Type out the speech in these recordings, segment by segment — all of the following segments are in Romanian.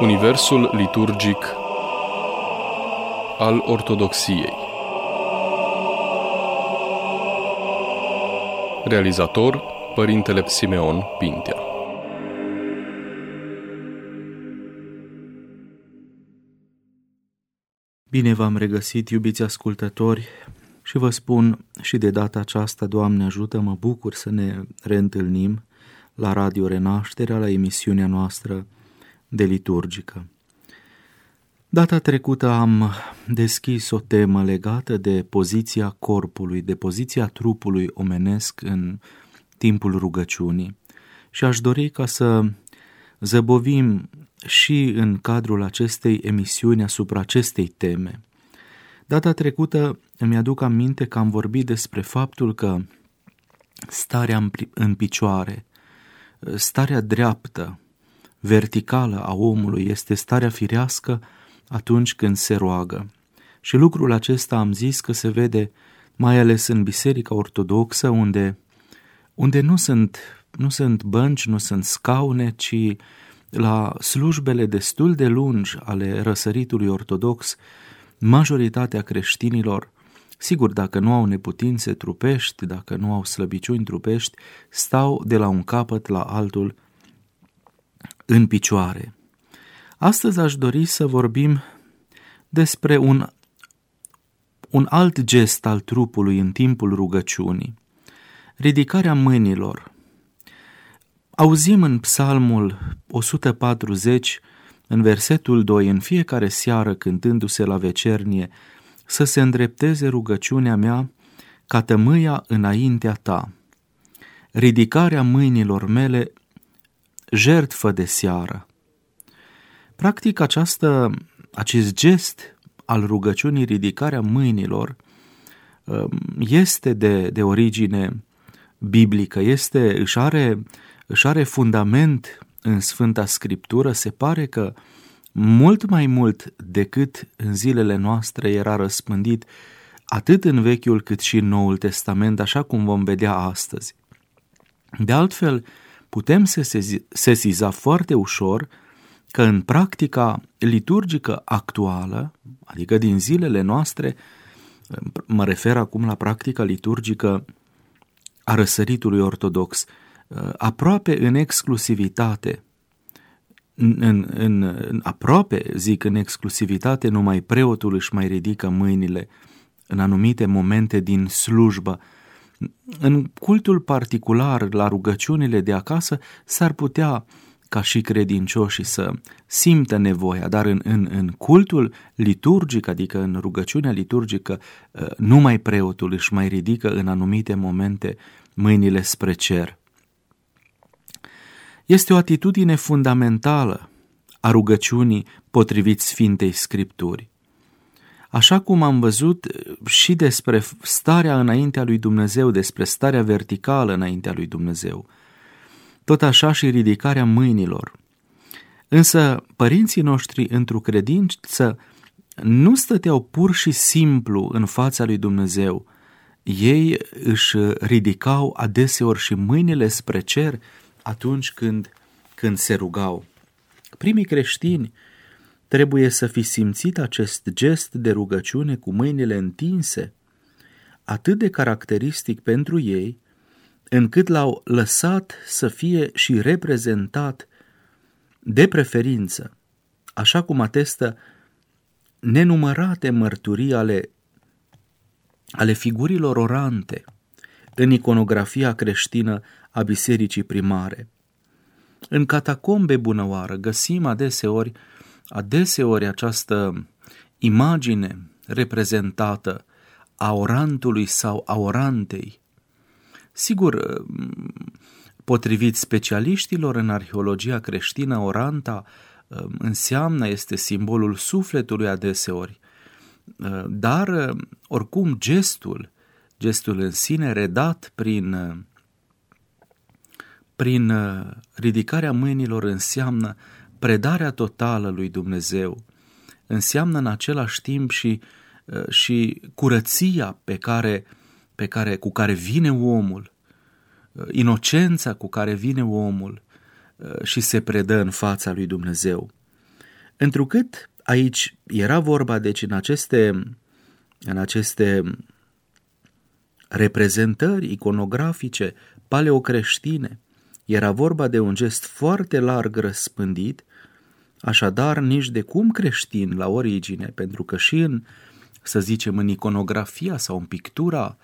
Universul liturgic al Ortodoxiei. Realizator Părintele Simeon Pintea. Bine v-am regăsit, iubiți ascultători, și vă spun și de data aceasta, Doamne ajută, mă bucur să ne reîntâlnim la Radio Renașterea, la emisiunea noastră de liturgică. Data trecută am deschis o temă legată de poziția corpului, de poziția trupului omenesc în timpul rugăciunii și aș dori ca să zăbovim și în cadrul acestei emisiuni asupra acestei teme. Data trecută îmi aduc aminte că am vorbit despre faptul că starea în picioare, starea dreaptă, verticală a omului este starea firească atunci când se roagă. Și lucrul acesta am zis că se vede mai ales în Biserica Ortodoxă, unde, unde nu, sunt, nu sunt bănci, nu sunt scaune, ci la slujbele destul de lungi ale răsăritului ortodox, majoritatea creștinilor, sigur dacă nu au neputințe trupești, dacă nu au slăbiciuni trupești, stau de la un capăt la altul în picioare. Astăzi aș dori să vorbim despre un, un alt gest al trupului în timpul rugăciunii, ridicarea mâinilor. Auzim în Psalmul 140, în versetul 2, în fiecare seară cântându-se la vecernie, să se îndrepteze rugăciunea mea ca tămâia înaintea ta. Ridicarea mâinilor mele jertfă de seară. Practic această, acest gest al rugăciunii ridicarea mâinilor um, este de, de origine biblică, este, își, are, își are fundament în Sfânta Scriptură, se pare că mult mai mult decât în zilele noastre era răspândit atât în Vechiul cât și în Noul Testament, așa cum vom vedea astăzi. De altfel, putem sesiza foarte ușor că în practica liturgică actuală, adică din zilele noastre, mă refer acum la practica liturgică a răsăritului ortodox, aproape în exclusivitate, în, în, în, aproape, zic, în exclusivitate, numai preotul își mai ridică mâinile în anumite momente din slujbă, în cultul particular, la rugăciunile de acasă, s-ar putea ca și credincioșii să simtă nevoia, dar în, în, în cultul liturgic, adică în rugăciunea liturgică, ă, numai preotul își mai ridică în anumite momente mâinile spre cer. Este o atitudine fundamentală a rugăciunii potrivit Sfintei Scripturi. Așa cum am văzut și despre starea înaintea lui Dumnezeu, despre starea verticală înaintea lui Dumnezeu, tot așa și ridicarea mâinilor. Însă părinții noștri într-o credință nu stăteau pur și simplu în fața lui Dumnezeu, ei își ridicau adeseori și mâinile spre cer atunci când, când se rugau. Primii creștini Trebuie să fi simțit acest gest de rugăciune cu mâinile întinse, atât de caracteristic pentru ei, încât l-au lăsat să fie și reprezentat de preferință, așa cum atestă nenumărate mărturii ale, ale figurilor orante în iconografia creștină a bisericii primare. În catacombe bunăoară găsim adeseori Adeseori această imagine reprezentată a orantului sau a orantei, sigur, potrivit specialiștilor în arheologia creștină, oranta um, înseamnă, este simbolul sufletului adeseori, uh, dar uh, oricum gestul, gestul în sine redat prin, uh, prin ridicarea mâinilor înseamnă predarea totală lui Dumnezeu înseamnă în același timp și, uh, și curăția pe care, pe care, cu care vine omul, uh, inocența cu care vine omul uh, și se predă în fața lui Dumnezeu. Întrucât aici era vorba, deci, în aceste, în aceste reprezentări iconografice paleocreștine, era vorba de un gest foarte larg răspândit, așadar nici de cum creștin la origine, pentru că și în, să zicem, în iconografia sau în pictura,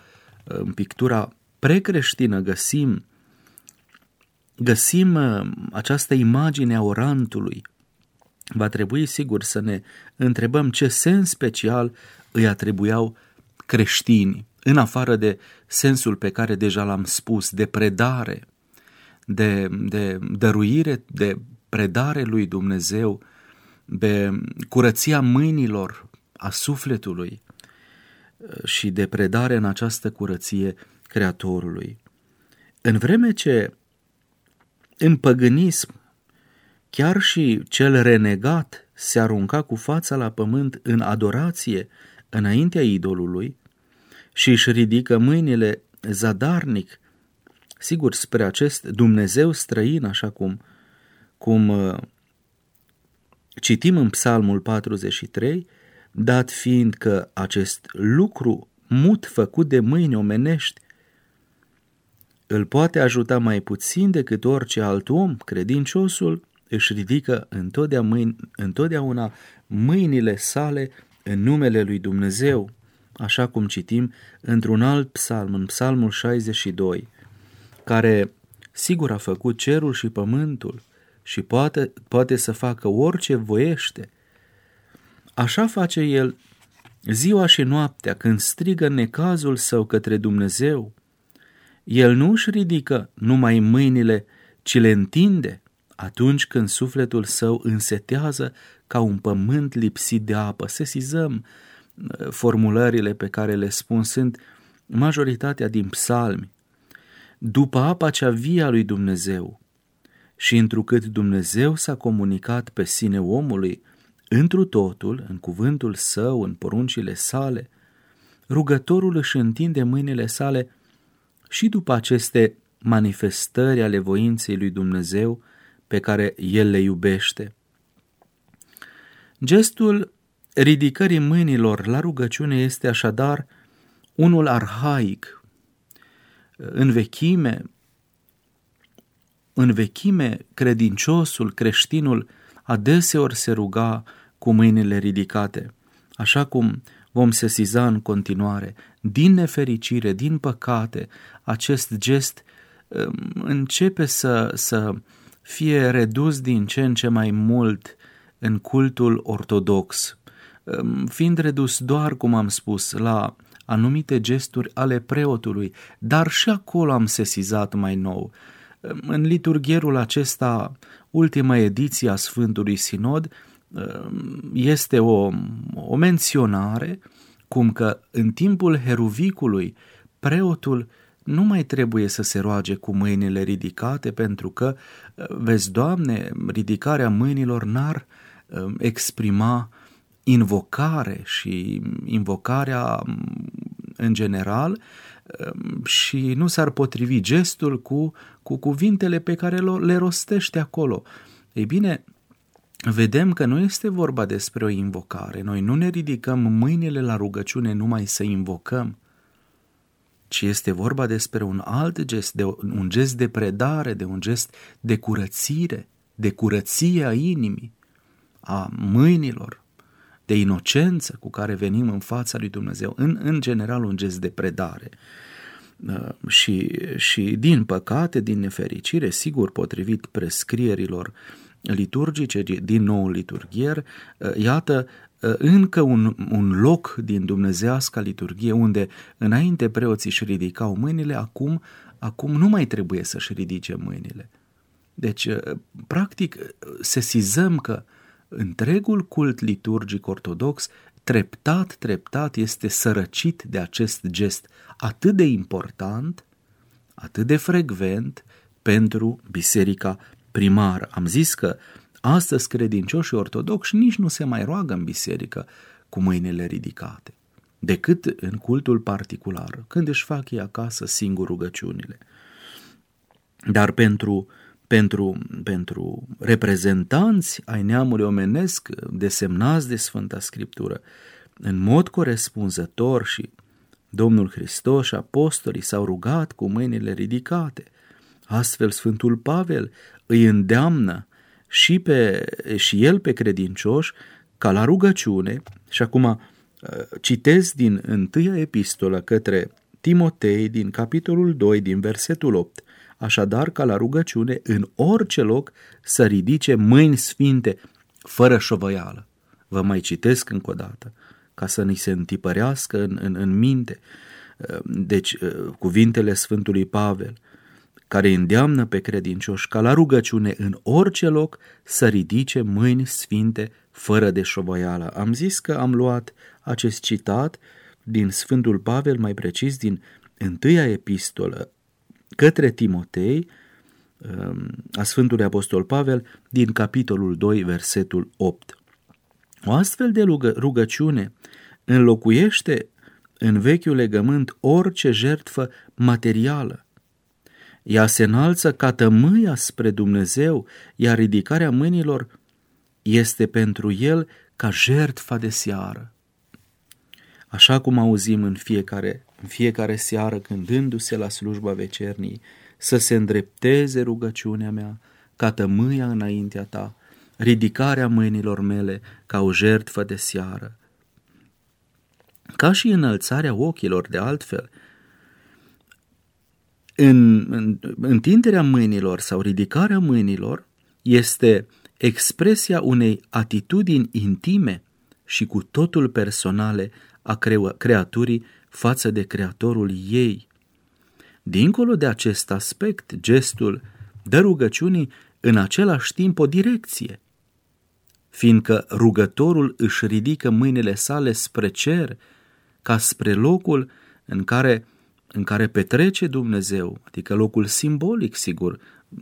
în pictura precreștină găsim, găsim uh, această imagine a orantului. Va trebui, sigur, să ne întrebăm ce sens special îi atribuiau creștinii, în afară de sensul pe care deja l-am spus, de predare, de, de dăruire, de predare lui Dumnezeu, de curăția mâinilor, a sufletului uh, și de predare în această curăție Creatorului. În vreme ce în păgânism chiar și cel renegat se arunca cu fața la pământ în adorație înaintea idolului și își ridică mâinile zadarnic, sigur, spre acest Dumnezeu străin, așa cum, cum uh, citim în Psalmul 43, dat fiind că acest lucru mut făcut de mâini omenești îl poate ajuta mai puțin decât orice alt om, credinciosul își ridică întotdeauna mâinile sale în numele lui Dumnezeu, așa cum citim într-un alt psalm, în psalmul 62, care sigur a făcut cerul și pământul și poate, poate să facă orice voiește. Așa face el ziua și noaptea când strigă necazul său către Dumnezeu, el nu își ridică numai mâinile, ci le întinde atunci când sufletul său însetează ca un pământ lipsit de apă. Sesizăm uh, formulările pe care le spun, sunt majoritatea din psalmi. După apa cea vie a lui Dumnezeu și întrucât Dumnezeu s-a comunicat pe sine omului, întru totul, în cuvântul său, în poruncile sale, rugătorul își întinde mâinile sale și după aceste manifestări ale voinței lui Dumnezeu pe care El le iubește. Gestul ridicării mâinilor la rugăciune este așadar unul arhaic. În vechime, în vechime, credinciosul, creștinul, adeseori se ruga cu mâinile ridicate, așa cum vom sesiza în continuare. Din nefericire, din păcate, acest gest um, începe să, să fie redus din ce în ce mai mult în cultul ortodox, um, fiind redus doar, cum am spus, la anumite gesturi ale preotului, dar și acolo am sesizat mai nou. Um, în liturghierul acesta, ultima ediție a Sfântului Sinod, este o, o menționare cum că în timpul heruvicului preotul nu mai trebuie să se roage cu mâinile ridicate pentru că, vezi, Doamne, ridicarea mâinilor n-ar um, exprima invocare și invocarea în general um, și nu s-ar potrivi gestul cu, cu cuvintele pe care le rostește acolo. Ei bine, vedem că nu este vorba despre o invocare. Noi nu ne ridicăm mâinile la rugăciune numai să invocăm, ci este vorba despre un alt gest, de un gest de predare, de un gest de curățire, de curăție a inimii, a mâinilor, de inocență cu care venim în fața lui Dumnezeu, în, în general un gest de predare. Uh, și, și din păcate, din nefericire, sigur, potrivit prescrierilor liturgice din nou liturghier, uh, iată uh, încă un, un loc din dumnezească liturghie unde înainte preoții își ridicau mâinile, acum, acum nu mai trebuie să-și ridice mâinile. Deci, uh, practic, sesizăm că întregul cult liturgic ortodox treptat, treptat este sărăcit de acest gest atât de important, atât de frecvent pentru biserica primar. Am zis că astăzi credincioșii ortodoxi nici nu se mai roagă în biserică cu mâinile ridicate, decât în cultul particular, când își fac ei acasă singur rugăciunile. Dar pentru, pentru, pentru reprezentanți ai neamului omenesc desemnați de Sfânta Scriptură. În mod corespunzător și Domnul Hristos și apostolii s-au rugat cu mâinile ridicate. Astfel Sfântul Pavel îi îndeamnă și, pe, și el pe credincioși ca la rugăciune. Și acum uh, citez din întâia epistolă către Timotei din capitolul 2 din versetul 8 așadar ca la rugăciune în orice loc să ridice mâini sfinte fără șovăială. Vă mai citesc încă o dată ca să ni se întipărească în, în, în minte. Deci, cuvintele Sfântului Pavel, care îndeamnă pe credincioși ca la rugăciune în orice loc să ridice mâini sfinte fără de șovăială. Am zis că am luat acest citat din Sfântul Pavel, mai precis din întâia epistolă către Timotei, a Sfântului Apostol Pavel, din capitolul 2, versetul 8. O astfel de rugăciune înlocuiește în vechiul legământ orice jertfă materială. Ea se înalță ca tămâia spre Dumnezeu, iar ridicarea mâinilor este pentru el ca jertfa de seară. Așa cum auzim în fiecare, în fiecare seară cândându-se la slujba vecernii, să se îndrepteze rugăciunea mea ca tămâia înaintea ta, ridicarea mâinilor mele ca o jertfă de seară. Ca și înălțarea ochilor de altfel, în, în, întinderea mâinilor sau ridicarea mâinilor este expresia unei atitudini intime și cu totul personale a creaturii față de creatorul ei. Dincolo de acest aspect, gestul dă rugăciunii în același timp o direcție, fiindcă rugătorul își ridică mâinile sale spre cer, ca spre locul în care, în care petrece Dumnezeu, adică locul simbolic, sigur,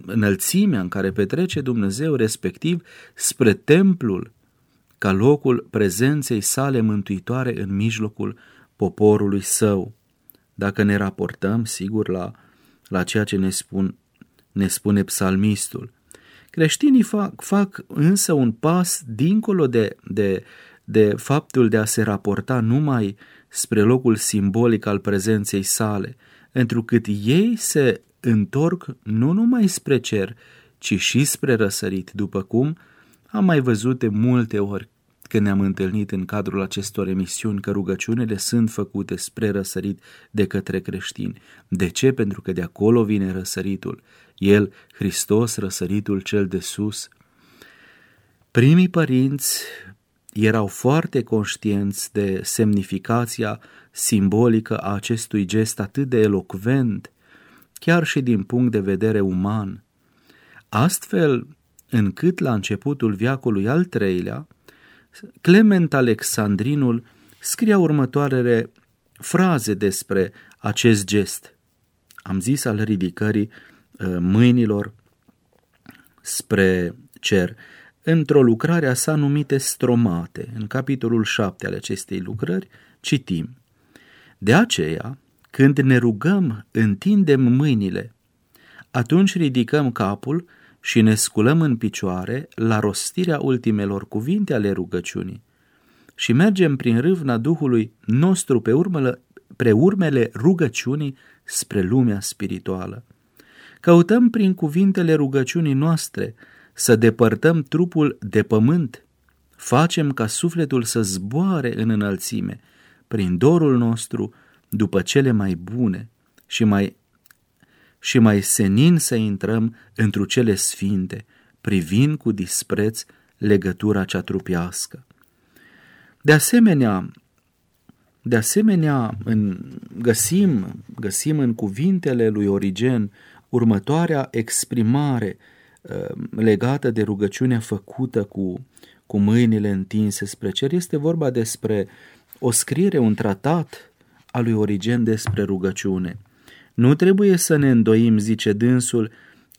înălțimea în care petrece Dumnezeu, respectiv spre templul, ca locul prezenței sale mântuitoare în mijlocul poporului său. Dacă ne raportăm, sigur, la, la ceea ce ne, spun, ne spune psalmistul. Creștinii fac, fac însă un pas dincolo de, de, de faptul de a se raporta numai spre locul simbolic al prezenței sale, întrucât ei se întorc nu numai spre cer, ci și spre răsărit, după cum am mai văzut de multe ori când ne-am întâlnit în cadrul acestor emisiuni că rugăciunile sunt făcute spre răsărit de către creștini. De ce? Pentru că de acolo vine răsăritul. El, Hristos, răsăritul cel de sus. Primii părinți erau foarte conștienți de semnificația simbolică a acestui gest atât de elocvent, chiar și din punct de vedere uman. Astfel, încât la începutul viacului al treilea, Clement Alexandrinul scria următoarele fraze despre acest gest. Am zis al ridicării uh, mâinilor spre cer. Într-o lucrare a sa numite stromate, în capitolul 7 al acestei lucrări, citim. De aceea, când ne rugăm, întindem mâinile, atunci ridicăm capul și ne sculăm în picioare la rostirea ultimelor cuvinte ale rugăciunii și mergem prin râvna Duhului nostru pe urmele, pre urmele rugăciunii spre lumea spirituală. Căutăm prin cuvintele rugăciunii noastre să depărtăm trupul de pământ, facem ca sufletul să zboare în înălțime, prin dorul nostru, după cele mai bune și mai și mai senin să intrăm întru cele sfinte, privind cu dispreț legătura cea trupească. De asemenea, de asemenea, în, găsim, găsim în cuvintele lui Origen următoarea exprimare uh, legată de rugăciunea făcută cu, cu mâinile întinse spre cer. Este vorba despre o scriere, un tratat al lui Origen despre rugăciune. Nu trebuie să ne îndoim, zice dânsul,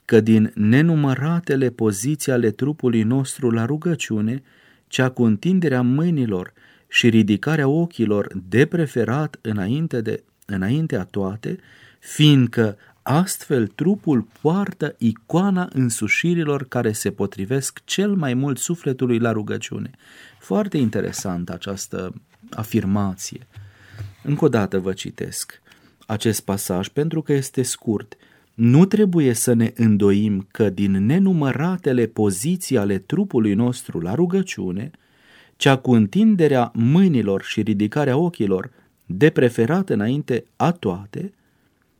că din nenumăratele poziții ale trupului nostru la rugăciune, cea cu întinderea mâinilor și ridicarea ochilor de preferat înainte, de, înainte a toate, fiindcă Astfel, trupul poartă icoana însușirilor care se potrivesc cel mai mult sufletului la rugăciune. Foarte interesant această afirmație. Încă o dată vă citesc acest pasaj pentru că este scurt. Nu trebuie să ne îndoim că din nenumăratele poziții ale trupului nostru la rugăciune, cea cu întinderea mâinilor și ridicarea ochilor, de preferat înainte a toate,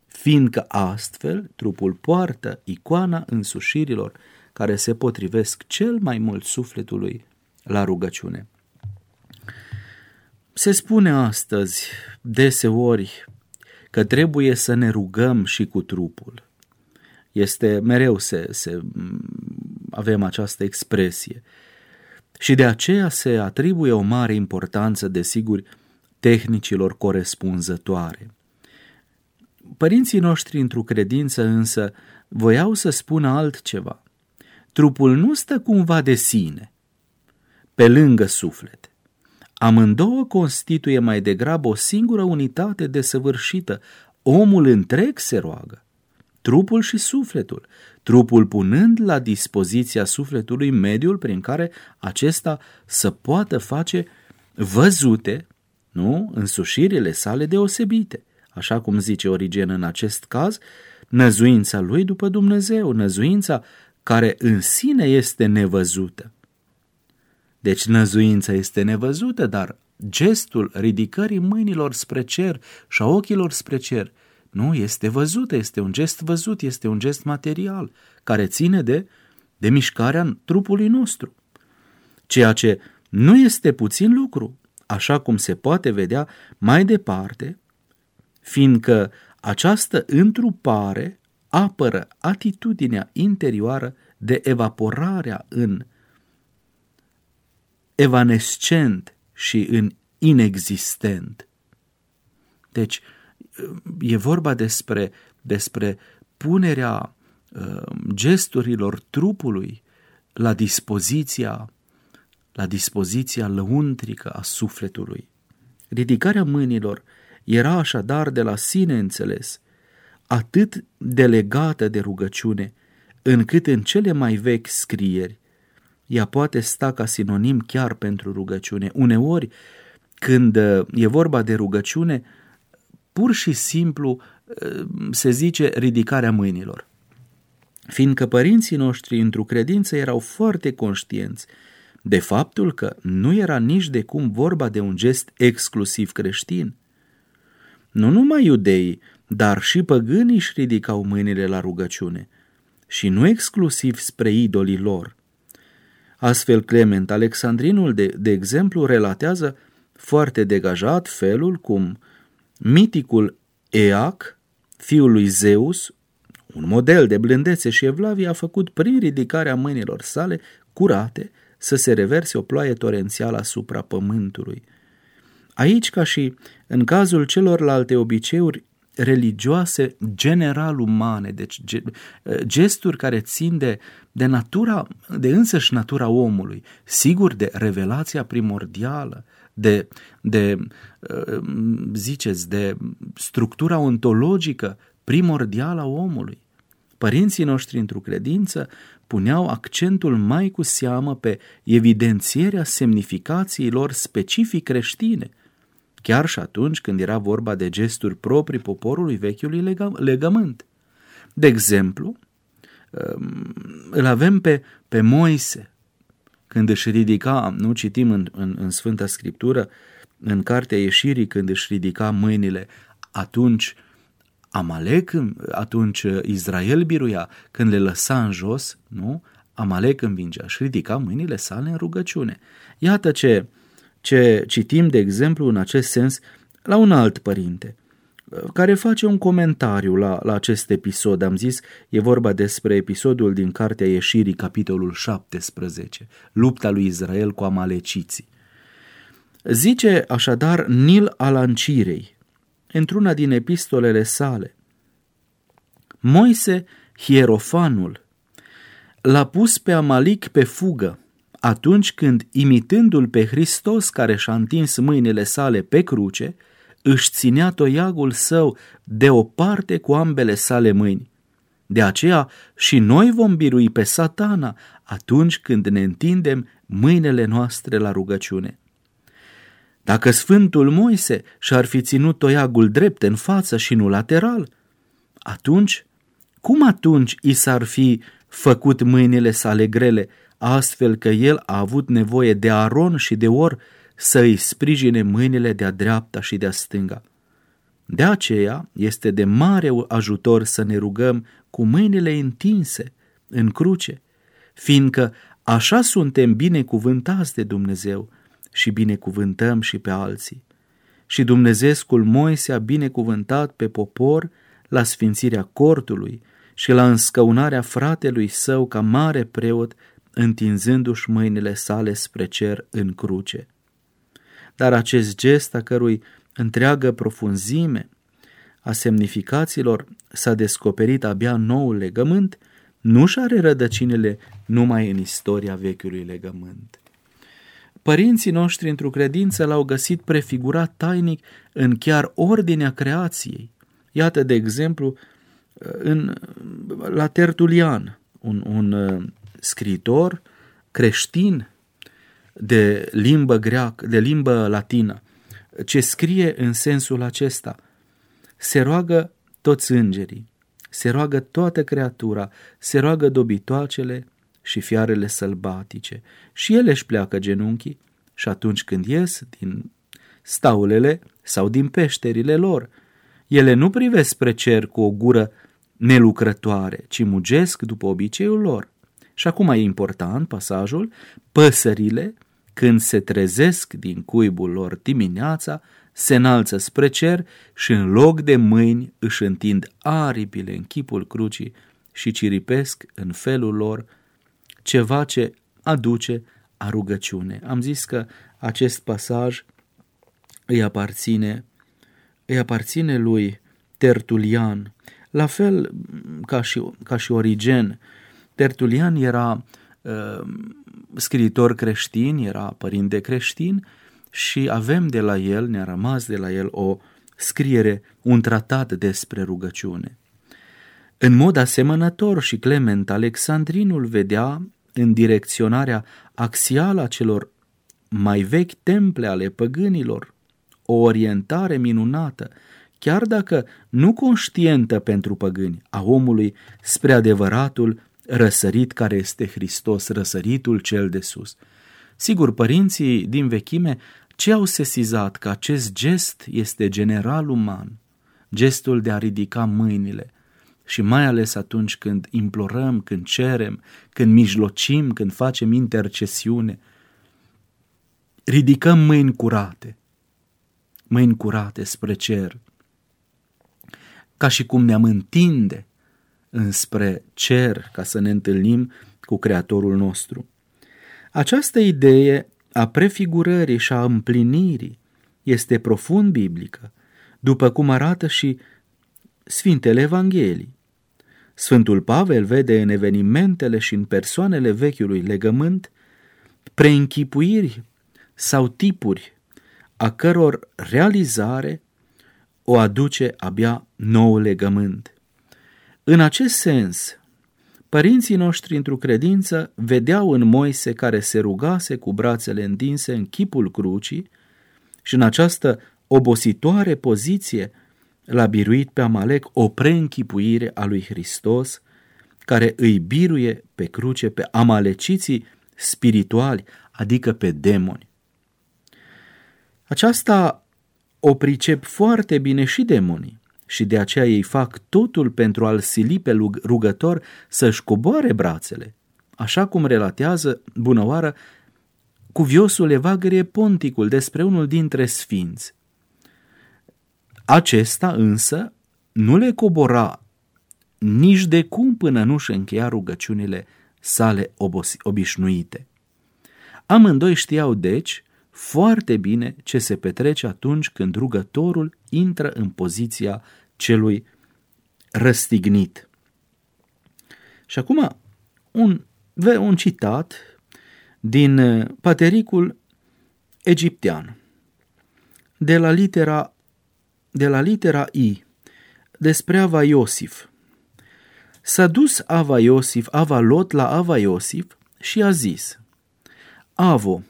fiindcă astfel trupul poartă icoana însușirilor care se potrivesc cel mai mult sufletului la rugăciune. Se spune astăzi deseori că trebuie să ne rugăm și cu trupul. Este mereu se, se avem această expresie. Și de aceea se atribuie o mare importanță, desigur, tehnicilor corespunzătoare. Părinții noștri într-o credință însă voiau să spună altceva. Trupul nu stă cumva de sine, pe lângă suflet. Amândouă constituie mai degrabă o singură unitate desăvârșită. Omul întreg se roagă, trupul și sufletul, trupul punând la dispoziția sufletului mediul prin care acesta să poată face văzute, nu, însușirile sale deosebite. Așa cum zice Origen în acest caz, năzuința lui după Dumnezeu, năzuința care în sine este nevăzută. Deci năzuința este nevăzută, dar gestul ridicării mâinilor spre cer și a ochilor spre cer nu este văzută, este un gest văzut, este un gest material care ține de, de mișcarea trupului nostru. Ceea ce nu este puțin lucru, așa cum se poate vedea mai departe, fiindcă această întrupare apără atitudinea interioară de evaporarea în evanescent și în inexistent. Deci, e vorba despre, despre punerea uh, gesturilor trupului la dispoziția, la dispoziția lăuntrică a sufletului. Ridicarea mâinilor era așadar de la sine înțeles, atât delegată de rugăciune, încât în cele mai vechi scrieri ea poate sta ca sinonim chiar pentru rugăciune. Uneori, când uh, e vorba de rugăciune, pur și simplu uh, se zice ridicarea mâinilor. Fiindcă părinții noștri într-o credință erau foarte conștienți de faptul că nu era nici de cum vorba de un gest exclusiv creștin. Nu numai iudeii, dar și păgânii își ridicau mâinile la rugăciune și nu exclusiv spre idolii lor – Astfel, Clement Alexandrinul, de, de exemplu, relatează foarte degajat felul cum miticul Eac, fiul lui Zeus, un model de blândețe și evlavie, a făcut prin ridicarea mâinilor sale curate să se reverse o ploaie torențială asupra pământului. Aici, ca și în cazul celorlalte obiceiuri religioase general umane, deci gesturi care țin de, de natura, de însăși natura omului, sigur de revelația primordială, de, de uh, ziceți, de structura ontologică primordială a omului. Părinții noștri într-o credință puneau accentul mai cu seamă pe evidențierea semnificațiilor specific creștine – chiar și atunci când era vorba de gesturi proprii poporului vechiului legământ. De exemplu, um, îl avem pe, pe Moise, când își ridica, nu citim în, în, în Sfânta Scriptură, în Cartea Ieșirii, când își ridica mâinile, atunci Amalek, atunci Israel biruia, când le lăsa în jos, nu? Amalek învingea și ridica mâinile sale în rugăciune. Iată ce, ce citim, de exemplu, în acest sens, la un alt părinte, care face un comentariu la, la acest episod. Am zis, e vorba despre episodul din Cartea Ieșirii, capitolul 17, lupta lui Israel cu amaleciții. Zice așadar Nil Alancirei, într-una din epistolele sale, Moise, hierofanul, l-a pus pe Amalic pe fugă, atunci când, imitându-l pe Hristos care și-a întins mâinile sale pe cruce, își ținea toiagul său deoparte cu ambele sale mâini. De aceea și noi vom birui pe satana atunci când ne întindem mâinile noastre la rugăciune. Dacă Sfântul Moise și-ar fi ținut toiagul drept în față și nu lateral, atunci, cum atunci i s-ar fi făcut mâinile sale grele, astfel că el a avut nevoie de aron și de or să îi sprijine mâinile de-a dreapta și de-a stânga? De aceea este de mare ajutor să ne rugăm cu mâinile întinse în cruce, fiindcă așa suntem binecuvântați de Dumnezeu și binecuvântăm și pe alții. Și Dumnezeescul Moise a binecuvântat pe popor la sfințirea cortului și la înscăunarea fratelui său ca mare preot, întinzându-și mâinile sale spre cer în cruce. Dar acest gest a cărui întreagă profunzime a semnificațiilor s-a descoperit abia noul legământ, nu și are rădăcinile numai în istoria vechiului legământ. Părinții noștri într-o credință l-au găsit prefigurat tainic în chiar ordinea creației. Iată, de exemplu, în, la Tertulian, un, un uh, scriitor creștin de limbă greacă, de limbă latină, ce scrie în sensul acesta. Se roagă toți îngerii, se roagă toată creatura, se roagă dobitoacele și fiarele sălbatice și ele își pleacă genunchii și atunci când ies din staulele sau din peșterile lor, ele nu privesc spre cer cu o gură nelucrătoare, ci mugesc după obiceiul lor. Și acum e important pasajul, păsările, când se trezesc din cuibul lor dimineața, se înalță spre cer și în loc de mâini își întind aripile în chipul crucii și ciripesc în felul lor ceva ce aduce a rugăciune. Am zis că acest pasaj îi aparține, îi aparține lui Tertulian, la fel ca și, ca și Origen. Tertulian era uh, scriitor creștin, era părinte creștin și avem de la el, ne-a rămas de la el o scriere, un tratat despre rugăciune. În mod asemănător și Clement Alexandrinul vedea în direcționarea axială a celor mai vechi temple ale păgânilor, o orientare minunată, chiar dacă nu conștientă pentru păgâni, a omului spre adevăratul răsărit care este Hristos, răsăritul cel de sus. Sigur, părinții din vechime ce au sesizat că acest gest este general uman, gestul de a ridica mâinile, și mai ales atunci când implorăm, când cerem, când mijlocim, când facem intercesiune, ridicăm mâini curate, mâini curate spre cer, ca și cum ne-am întinde înspre cer ca să ne întâlnim cu Creatorul nostru. Această idee a prefigurării și a împlinirii este profund biblică, după cum arată și Sfintele Evanghelii. Sfântul Pavel vede în evenimentele și în persoanele vechiului legământ preînchipuiri sau tipuri a căror realizare o aduce abia nou legământ. În acest sens, părinții noștri într-o credință vedeau în Moise care se rugase cu brațele întinse în chipul crucii și în această obositoare poziție l-a biruit pe Amalek o preînchipuire a lui Hristos, care îi biruie pe cruce pe amaleciții spirituali, adică pe demoni. Aceasta o pricep foarte bine și demonii și de aceea ei fac totul pentru a-l sili pe rugător să-și coboare brațele, așa cum relatează bunăoară cuviosul Evagrie Ponticul despre unul dintre sfinți. Acesta însă nu le cobora nici de cum până nu-și încheia rugăciunile sale obișnuite. Amândoi știau, deci, foarte bine ce se petrece atunci când rugătorul intră în poziția celui răstignit. Și acum un, un citat din uh, patericul egiptean, de la litera de la litera I, despre Ava Iosif. S-a dus Ava Iosif, Ava Lot la Ava Iosif și a zis, Avo,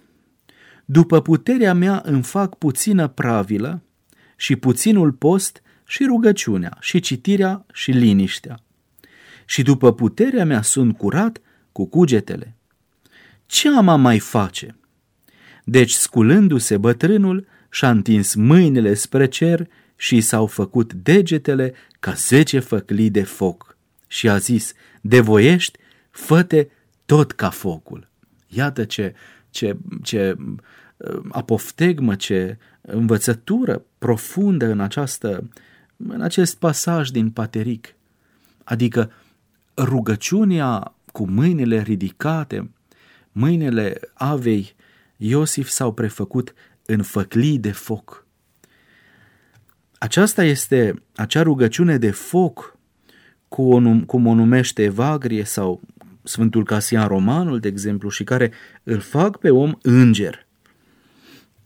după puterea mea îmi fac puțină pravilă și puținul post și rugăciunea și citirea și liniștea. Și după puterea mea sunt curat cu cugetele. Ce am mai face? Deci, sculându-se bătrânul, și-a întins mâinile spre cer și s-au făcut degetele ca zece făclii de foc. Și a zis, devoiești, făte tot ca focul. Iată ce, ce, ce uh, apoftegmă, ce învățătură profundă în, această, în acest pasaj din Pateric. Adică rugăciunea cu mâinile ridicate, mâinile avei Iosif s-au prefăcut în făclii de foc. Aceasta este acea rugăciune de foc, cum o numește Evagrie sau Sfântul Casian Romanul, de exemplu, și care îl fac pe om înger.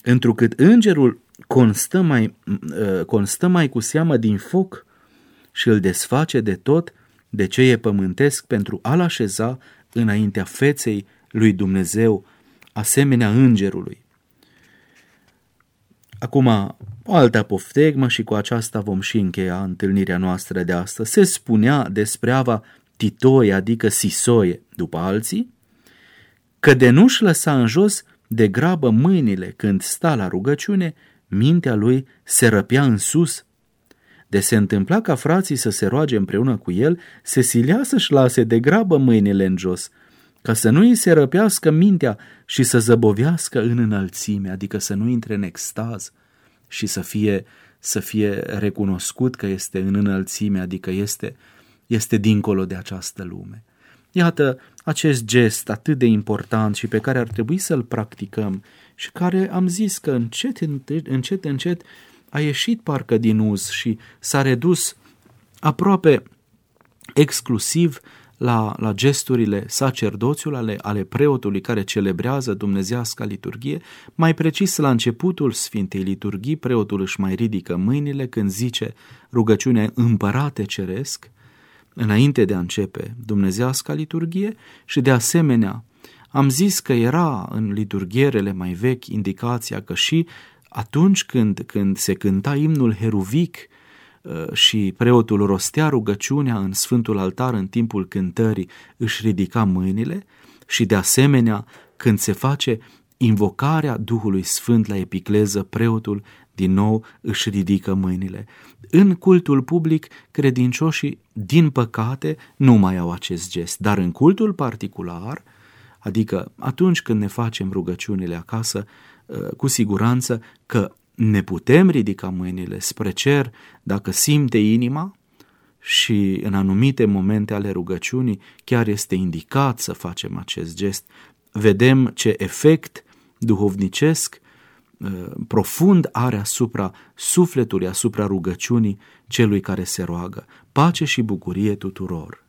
Întrucât îngerul constă mai, ă, constă mai cu seamă din foc și îl desface de tot de ce e pământesc pentru a-l așeza înaintea feței lui Dumnezeu, asemenea îngerului. Acum, o altă poftegmă și cu aceasta vom și încheia întâlnirea noastră de astăzi. Se spunea despre Ava Titoie, adică Sisoie, după alții, că de nu-și lăsa în jos de grabă mâinile când sta la rugăciune, mintea lui se răpea în sus. De se întâmpla ca frații să se roage împreună cu el, se silea să-și lase de grabă mâinile în jos, ca să nu îi se răpească mintea și să zăbovească în înălțime, adică să nu intre în extaz și să fie, să fie recunoscut că este în înălțime, adică este, este dincolo de această lume. Iată acest gest atât de important și pe care ar trebui să-l practicăm și care am zis că încet, încet, încet a ieșit parcă din uz și s-a redus aproape exclusiv la, la gesturile sacerdoțiului ale, ale preotului care celebrează dumnezeasca liturghie, mai precis la începutul Sfintei Liturghii, preotul își mai ridică mâinile când zice rugăciunea Împărate Ceresc, înainte de a începe dumnezeasca liturghie și de asemenea am zis că era în liturghierele mai vechi indicația că și atunci când, când se cânta imnul heruvic, Uh, și preotul rostea rugăciunea în Sfântul Altar în timpul cântării, își ridica mâinile și de asemenea când se face invocarea Duhului Sfânt la epicleză, preotul din nou își ridică mâinile. În cultul public, credincioșii, din păcate, nu mai au acest gest, dar în cultul particular, adică atunci când ne facem rugăciunile acasă, uh, cu siguranță că ne putem ridica mâinile spre cer dacă simte inima și în anumite momente ale rugăciunii chiar este indicat să facem acest gest. Vedem ce efect duhovnicesc uh, profund are asupra sufletului, asupra rugăciunii celui care se roagă. Pace și bucurie tuturor!